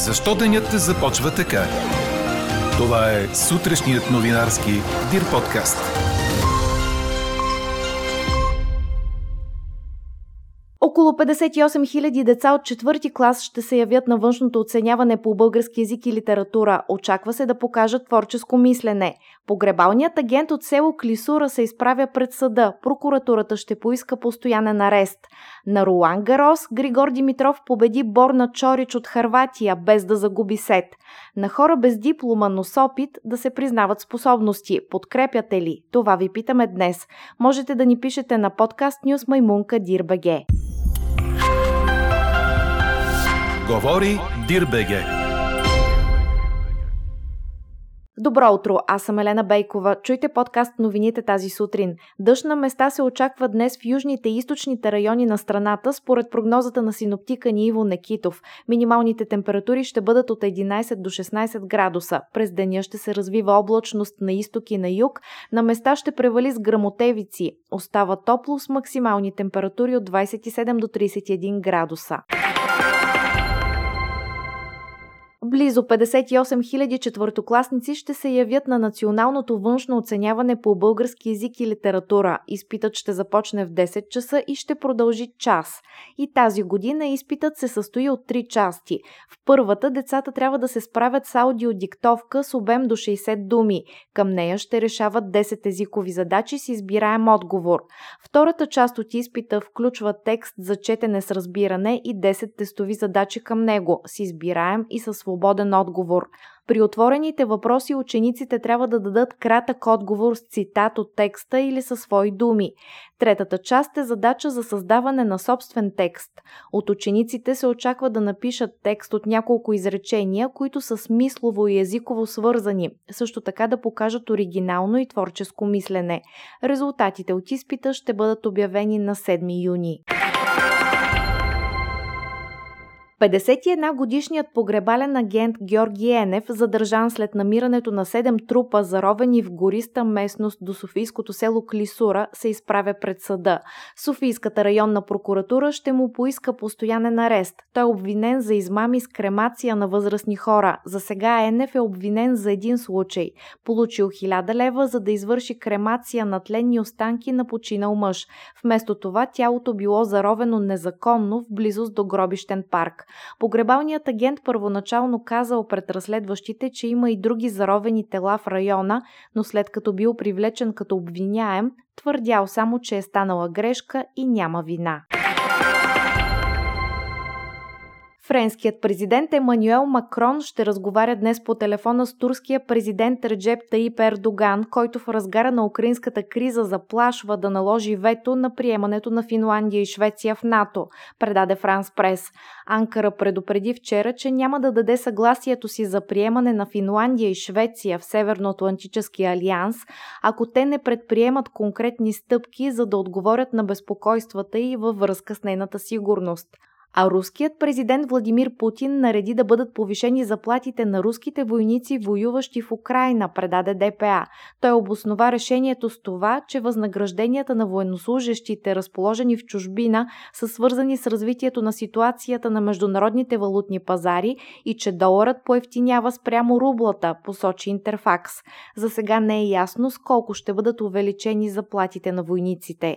Защо денят започва така? Това е сутрешният новинарски Дир подкаст. Около 58 000 деца от четвърти клас ще се явят на външното оценяване по български язик и литература. Очаква се да покажат творческо мислене. Погребалният агент от село Клисура се изправя пред съда. Прокуратурата ще поиска постоянен арест. На Ролан Гарос Григор Димитров победи Борна Чорич от Харватия, без да загуби сет. На хора без диплома, но с опит да се признават способности. Подкрепяте ли? Това ви питаме днес. Можете да ни пишете на подкаст Нюс Маймунка Дирбеге. Говори Дирбеге. Добро утро, аз съм Елена Бейкова. Чуйте подкаст новините тази сутрин. Дъжд на места се очаква днес в южните и източните райони на страната, според прогнозата на синоптика ни Иво Некитов. Минималните температури ще бъдат от 11 до 16 градуса. През деня ще се развива облачност на изток и на юг. На места ще превали с грамотевици. Остава топло с максимални температури от 27 до 31 градуса. Близо 58 000 четвъртокласници ще се явят на националното външно оценяване по български язик и литература. Изпитът ще започне в 10 часа и ще продължи час. И тази година изпитът се състои от 3 части. В първата децата трябва да се справят с аудиодиктовка с обем до 60 думи. Към нея ще решават 10 езикови задачи с избираем отговор. Втората част от изпита включва текст за четене с разбиране и 10 тестови задачи към него с избираем и със свободен отговор. При отворените въпроси учениците трябва да дадат кратък отговор с цитат от текста или със свои думи. Третата част е задача за създаване на собствен текст. От учениците се очаква да напишат текст от няколко изречения, които са смислово и езиково свързани, също така да покажат оригинално и творческо мислене. Резултатите от изпита ще бъдат обявени на 7 юни. 51 годишният погребален агент Георги Енев, задържан след намирането на 7 трупа, заровени в гориста местност до Софийското село Клисура, се изправя пред съда. Софийската районна прокуратура ще му поиска постоянен арест. Той е обвинен за измами с кремация на възрастни хора. За сега Енев е обвинен за един случай. Получил 1000 лева, за да извърши кремация на тленни останки на починал мъж. Вместо това тялото било заровено незаконно в близост до гробищен парк. Погребалният агент първоначално казал пред разследващите, че има и други заровени тела в района, но след като бил привлечен като обвиняем, твърдял само, че е станала грешка и няма вина. Френският президент Емануел Макрон ще разговаря днес по телефона с турския президент Реджеп Таип Ердоган, който в разгара на украинската криза заплашва да наложи вето на приемането на Финландия и Швеция в НАТО, предаде Франс Прес. Анкара предупреди вчера, че няма да даде съгласието си за приемане на Финландия и Швеция в Северноатлантическия алианс, ако те не предприемат конкретни стъпки, за да отговорят на безпокойствата и във връзка с нейната сигурност. А руският президент Владимир Путин нареди да бъдат повишени заплатите на руските войници, воюващи в Украина, предаде ДПА. Той обоснова решението с това, че възнагражденията на военнослужащите, разположени в чужбина, са свързани с развитието на ситуацията на международните валутни пазари и че доларът поевтинява спрямо рублата, посочи Интерфакс. За сега не е ясно с колко ще бъдат увеличени заплатите на войниците.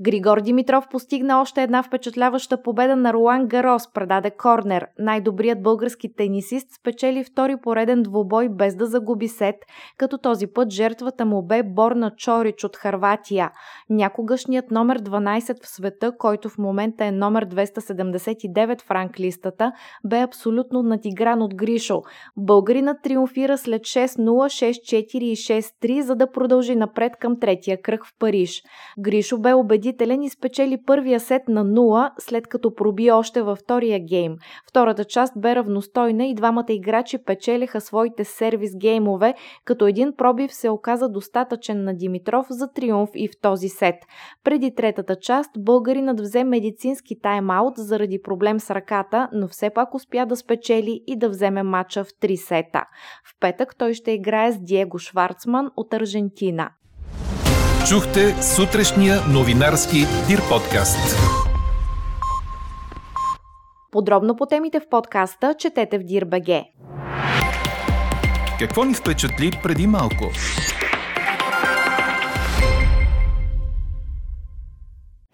Григор Димитров постигна още една впечатляваща победа на Руан Гарос, предаде Корнер. Най-добрият български тенисист спечели втори пореден двубой без да загуби сет, като този път жертвата му бе Борна Чорич от Харватия. Някогашният номер 12 в света, който в момента е номер 279 в ранглистата, бе абсолютно надигран от Гришо. Българинът триумфира след 6-0, 6-4 и 6-3, за да продължи напред към третия кръг в Париж. Гришо бе убеден победителен и спечели първия сет на 0, след като проби още във втория гейм. Втората част бе равностойна и двамата играчи печелиха своите сервис геймове, като един пробив се оказа достатъчен на Димитров за триумф и в този сет. Преди третата част българинът взе медицински тайм-аут заради проблем с ръката, но все пак успя да спечели и да вземе матча в три сета. В петък той ще играе с Диего Шварцман от Аржентина. Чухте сутрешния новинарски Дир подкаст. Подробно по темите в подкаста четете в Дир.бг. Какво ни впечатли преди малко?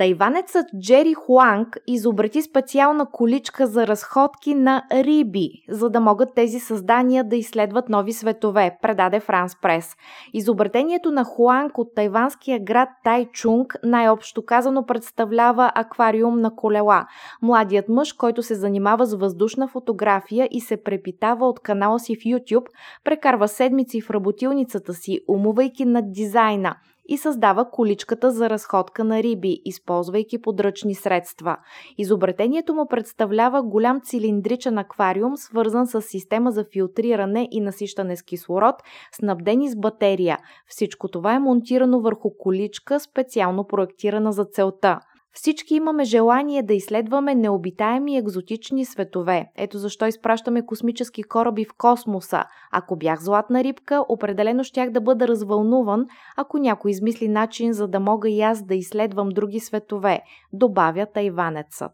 Тайванецът Джери Хуанг изобрети специална количка за разходки на риби, за да могат тези създания да изследват нови светове, предаде Франс Прес. Изобретението на Хуанг от тайванския град Тайчунг най-общо казано представлява аквариум на колела. Младият мъж, който се занимава с въздушна фотография и се препитава от канала си в YouTube, прекарва седмици в работилницата си, умувайки над дизайна – и създава количката за разходка на риби, използвайки подръчни средства. Изобретението му представлява голям цилиндричен аквариум, свързан с система за филтриране и насищане с кислород, снабдени с батерия. Всичко това е монтирано върху количка, специално проектирана за целта. Всички имаме желание да изследваме необитаеми екзотични светове. Ето защо изпращаме космически кораби в космоса. Ако бях златна рибка, определено щях да бъда развълнуван, ако някой измисли начин, за да мога и аз да изследвам други светове, добавя тайванецът.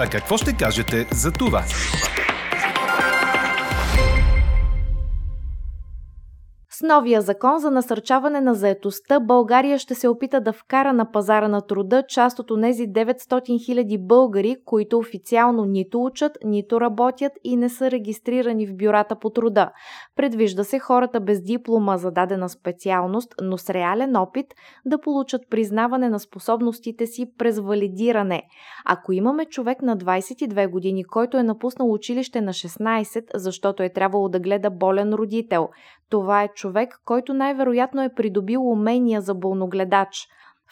А какво ще кажете за това? Новия закон за насърчаване на заетостта България ще се опита да вкара на пазара на труда част от онези 900 хиляди българи, които официално нито учат, нито работят и не са регистрирани в бюрата по труда. Предвижда се хората без диплома за дадена специалност, но с реален опит да получат признаване на способностите си през валидиране. Ако имаме човек на 22 години, който е напуснал училище на 16, защото е трябвало да гледа болен родител, това е човек, който най-вероятно е придобил умения за болногледач.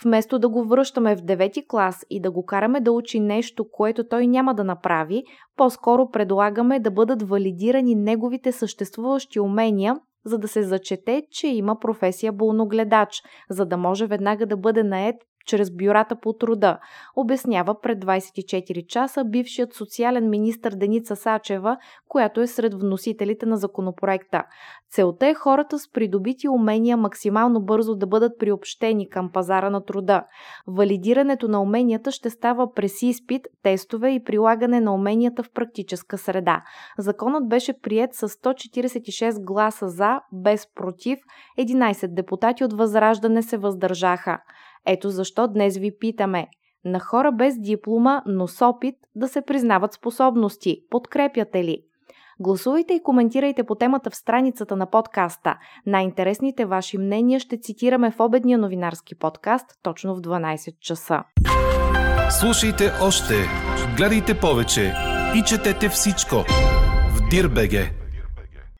Вместо да го връщаме в девети клас и да го караме да учи нещо, което той няма да направи, по-скоро предлагаме да бъдат валидирани неговите съществуващи умения, за да се зачете, че има професия болногледач, за да може веднага да бъде наед чрез бюрата по труда, обяснява пред 24 часа бившият социален министр Деница Сачева, която е сред вносителите на законопроекта. Целта е хората с придобити умения максимално бързо да бъдат приобщени към пазара на труда. Валидирането на уменията ще става през изпит, тестове и прилагане на уменията в практическа среда. Законът беше прият с 146 гласа за, без против, 11 депутати от Възраждане се въздържаха. Ето защо днес ви питаме на хора без диплома, но с опит да се признават способности. Подкрепяте ли? Гласувайте и коментирайте по темата в страницата на подкаста. Най-интересните ваши мнения ще цитираме в обедния новинарски подкаст точно в 12 часа. Слушайте още, гледайте повече и четете всичко в Дирбеге.